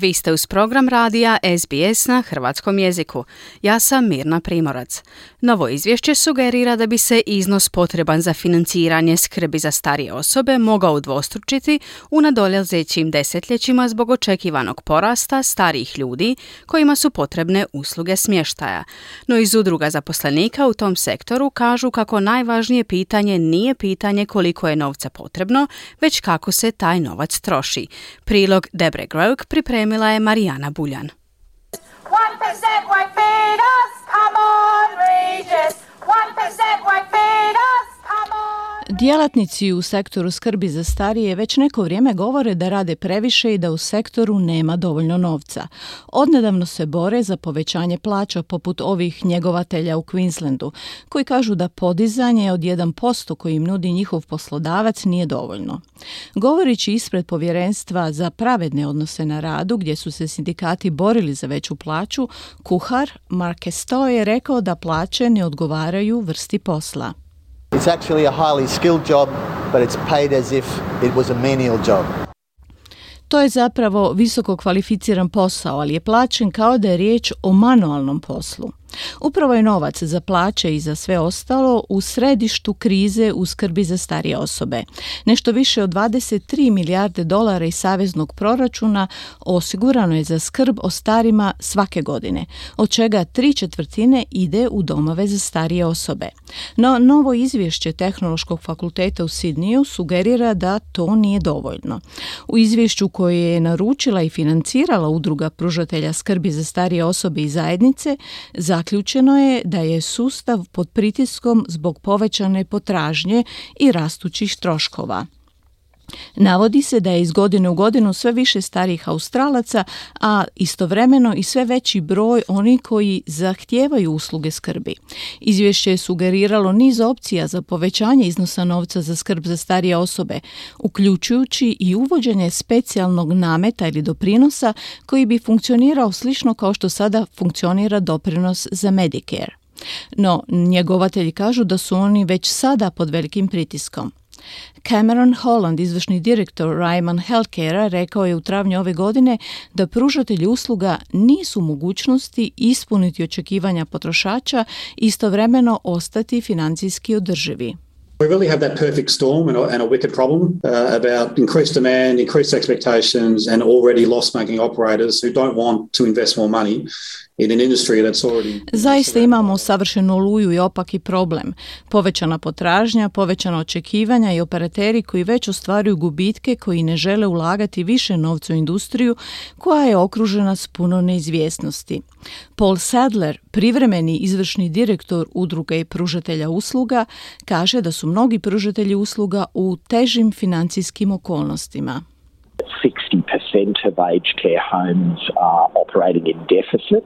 Vi ste uz program radija SBS na hrvatskom jeziku. Ja sam Mirna Primorac. Novo izvješće sugerira da bi se iznos potreban za financiranje skrbi za starije osobe mogao udvostručiti u nadoljezećim desetljećima zbog očekivanog porasta starijih ljudi kojima su potrebne usluge smještaja. No iz udruga zaposlenika u tom sektoru kažu kako najvažnije pitanje nije pitanje koliko je novca potrebno, već kako se taj novac troši. Prilog Debre Grouk pripremila pripremila je Marijana Buljan. 1% Djelatnici u sektoru skrbi za starije već neko vrijeme govore da rade previše i da u sektoru nema dovoljno novca. Odnedavno se bore za povećanje plaća poput ovih njegovatelja u Queenslandu, koji kažu da podizanje od 1% koji im nudi njihov poslodavac nije dovoljno. Govorići ispred povjerenstva za pravedne odnose na radu, gdje su se sindikati borili za veću plaću, kuhar Markesto je rekao da plaće ne odgovaraju vrsti posla. It's actually a highly skilled job, but it's paid as if it was a menial job. To je zapravo visoko kvalificiran posao, ali je plaćen kao da je riječ o manualnom poslu. Upravo je novac za plaće i za sve ostalo u središtu krize u skrbi za starije osobe. Nešto više od 23 milijarde dolara iz saveznog proračuna osigurano je za skrb o starima svake godine, od čega tri četvrtine ide u domove za starije osobe. No, novo izvješće Tehnološkog fakulteta u Sidniju sugerira da to nije dovoljno. U izvješću koje je naručila i financirala udruga pružatelja skrbi za starije osobe i zajednice, za zaključeno je da je sustav pod pritiskom zbog povećane potražnje i rastućih troškova. Navodi se da je iz godine u godinu sve više starih Australaca, a istovremeno i sve veći broj oni koji zahtijevaju usluge skrbi. Izvješće je sugeriralo niz opcija za povećanje iznosa novca za skrb za starije osobe, uključujući i uvođenje specijalnog nameta ili doprinosa koji bi funkcionirao slično kao što sada funkcionira doprinos za Medicare. No, njegovatelji kažu da su oni već sada pod velikim pritiskom. Cameron Holland, izvršni direktor Ryman Healthcare, rekao je u travnju ove godine da pružatelji usluga nisu mogućnosti ispuniti očekivanja potrošača i istovremeno ostati financijski održivi. We really have that perfect storm and a, and a wicked problem uh, about increased demand, increased expectations, and already loss making operators who don't want to invest more money Zaista imamo savršenu oluju i opaki problem. Povećana potražnja, povećana očekivanja i operateri koji već ostvaruju gubitke koji ne žele ulagati više novca u industriju koja je okružena s puno neizvjesnosti. Paul Sadler, privremeni izvršni direktor udruge i pružatelja usluga, kaže da su mnogi pružatelji usluga u težim financijskim okolnostima. 60% of aged care homes are operating in deficit.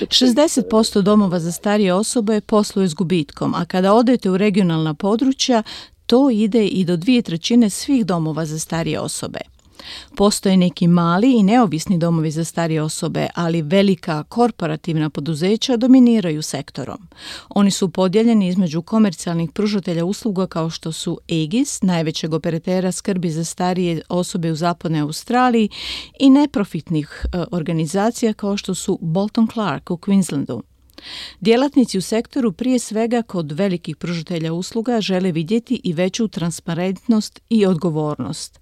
60% domova za starije osobe posluje s gubitkom, a kada odete u regionalna područja, to ide i do dvije trećine svih domova za starije osobe. Postoje neki mali i neovisni domovi za starije osobe, ali velika korporativna poduzeća dominiraju sektorom. Oni su podijeljeni između komercijalnih pružatelja usluga kao što su Aegis, najvećeg operatera skrbi za starije osobe u zapadnoj Australiji i neprofitnih e, organizacija kao što su Bolton Clark u Queenslandu. Djelatnici u sektoru prije svega kod velikih pružatelja usluga žele vidjeti i veću transparentnost i odgovornost.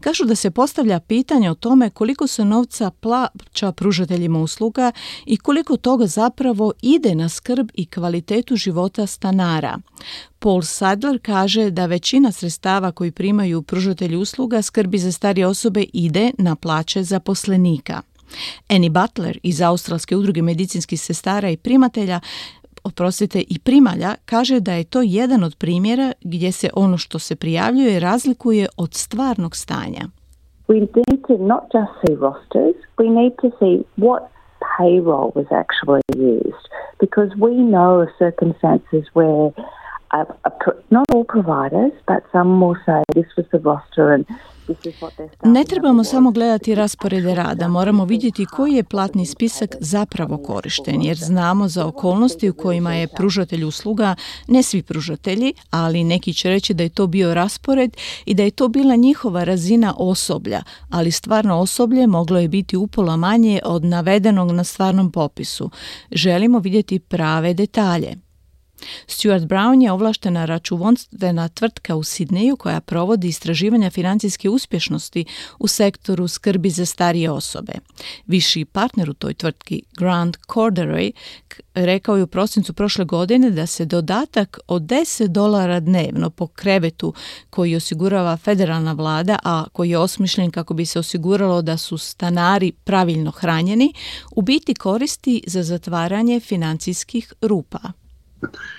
Kažu da se postavlja pitanje o tome koliko se novca plaća pružateljima usluga i koliko toga zapravo ide na skrb i kvalitetu života stanara. Paul Sadler kaže da većina sredstava koji primaju pružatelji usluga skrbi za starije osobe ide na plaće zaposlenika. Annie Butler iz Australske udruge medicinskih sestara i primatelja oprostite, i primalja kaže da je to jedan od primjera gdje se ono što se prijavljuje razlikuje od stvarnog stanja. We need to not just see rosters, we need to see what payroll was actually used because we know of circumstances where ne trebamo samo gledati rasporede rada, moramo vidjeti koji je platni spisak zapravo korišten, jer znamo za okolnosti u kojima je pružatelj usluga, ne svi pružatelji, ali neki će reći da je to bio raspored i da je to bila njihova razina osoblja, ali stvarno osoblje moglo je biti upola manje od navedenog na stvarnom popisu. Želimo vidjeti prave detalje. Stuart Brown je ovlaštena računovodstvena tvrtka u Sidneju koja provodi istraživanja financijske uspješnosti u sektoru skrbi za starije osobe. Viši partner u toj tvrtki, Grant Corderay, rekao je u prosincu prošle godine da se dodatak od 10 dolara dnevno po krevetu koji osigurava federalna vlada, a koji je osmišljen kako bi se osiguralo da su stanari pravilno hranjeni, u biti koristi za zatvaranje financijskih rupa.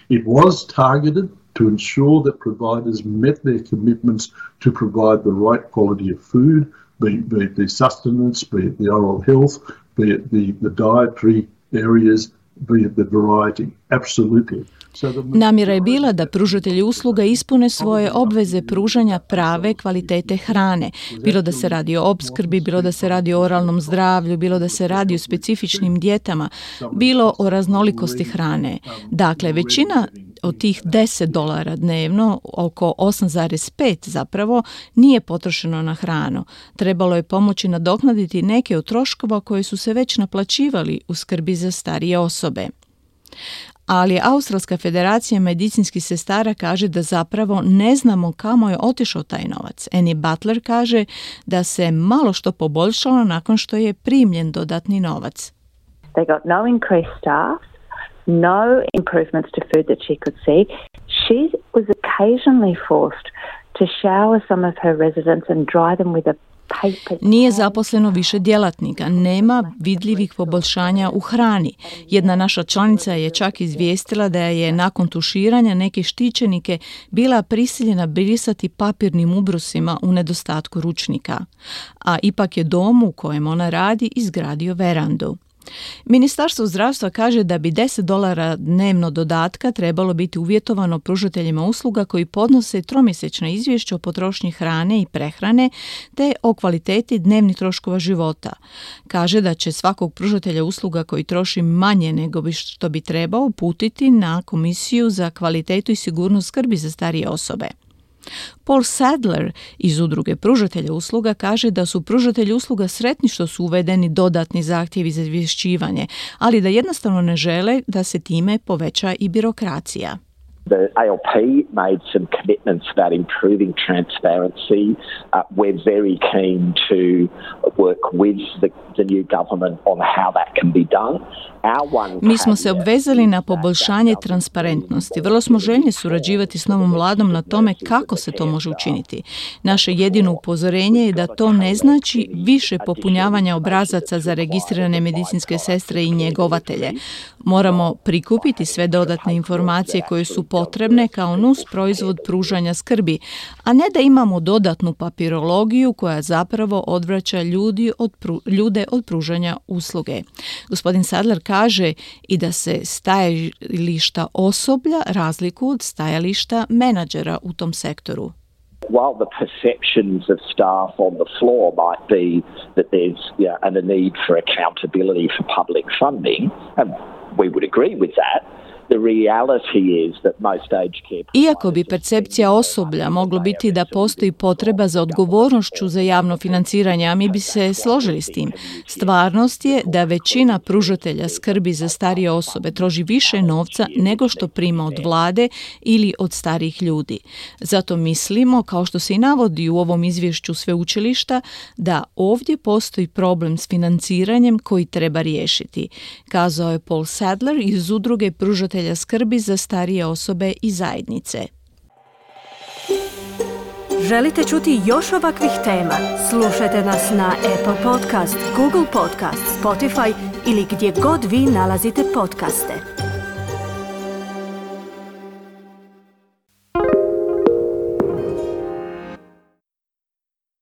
It was targeted to ensure that providers met their commitments to provide the right quality of food, be, be it the sustenance, be it the oral health, be it the, the dietary areas, be it the variety. Absolutely. Namjera je bila da pružatelji usluga ispune svoje obveze pružanja prave kvalitete hrane, bilo da se radi o opskrbi, bilo da se radi o oralnom zdravlju, bilo da se radi o specifičnim dijetama, bilo o raznolikosti hrane. Dakle, većina od tih 10 dolara dnevno, oko 8,5 zapravo, nije potrošeno na hranu. Trebalo je pomoći nadoknaditi neke od troškova koje su se već naplaćivali u skrbi za starije osobe ali Australska federacija medicinskih sestara kaže da zapravo ne znamo kamo je otišao taj novac. Annie Butler kaže da se malo što poboljšalo nakon što je primljen dodatni novac. They got no increased staff, no improvements to food that she could see. She was occasionally forced to shower some of her residents and dry them with a nije zaposleno više djelatnika, nema vidljivih poboljšanja u hrani. Jedna naša članica je čak izvijestila da je nakon tuširanja neke štićenike bila prisiljena brisati papirnim ubrusima u nedostatku ručnika. A ipak je dom u kojem ona radi izgradio verandu. Ministarstvo zdravstva kaže da bi 10 dolara dnevno dodatka trebalo biti uvjetovano pružateljima usluga koji podnose tromjesečna izvješća o potrošnji hrane i prehrane te o kvaliteti dnevnih troškova života. Kaže da će svakog pružatelja usluga koji troši manje nego bi što bi trebao uputiti na komisiju za kvalitetu i sigurnost skrbi za starije osobe. Paul Sadler iz udruge pružatelja usluga kaže da su pružatelji usluga sretni što su uvedeni dodatni zahtjevi za izvješćivanje, ali da jednostavno ne žele da se time poveća i birokracija. The ALP made some commitments about improving transparency. Uh, we're very keen to work with the, the new government on how that can be done. Mi smo se obvezali na poboljšanje transparentnosti. Vrlo smo željni surađivati s novom vladom na tome kako se to može učiniti. Naše jedino upozorenje je da to ne znači više popunjavanja obrazaca za registrirane medicinske sestre i njegovatelje. Moramo prikupiti sve dodatne informacije koje su potrebne kao nus proizvod pružanja skrbi, a ne da imamo dodatnu papirologiju koja zapravo odvraća ljudi od ljude od pružanja usluge. Gospodin Sadler kaže i da se stajališta osoblja razliku od stajališta menadžera u tom sektoru. while the perceptions of staff on the floor might be that there's you know, a need for accountability for public funding, and we would agree with that, Iako bi percepcija osoblja moglo biti da postoji potreba za odgovornošću za javno financiranje, a mi bi se složili s tim, stvarnost je da većina pružatelja skrbi za starije osobe troži više novca nego što prima od vlade ili od starih ljudi. Zato mislimo, kao što se i navodi u ovom izvješću sveučilišta, da ovdje postoji problem s financiranjem koji treba riješiti, kazao je Paul Sadler iz udruge pružatelja pružatelja skrbi za starije osobe i zajednice. Želite čuti još ovakvih tema? Slušajte nas na Apple Podcast, Google Podcast, Spotify ili gdje god vi nalazite podcaste.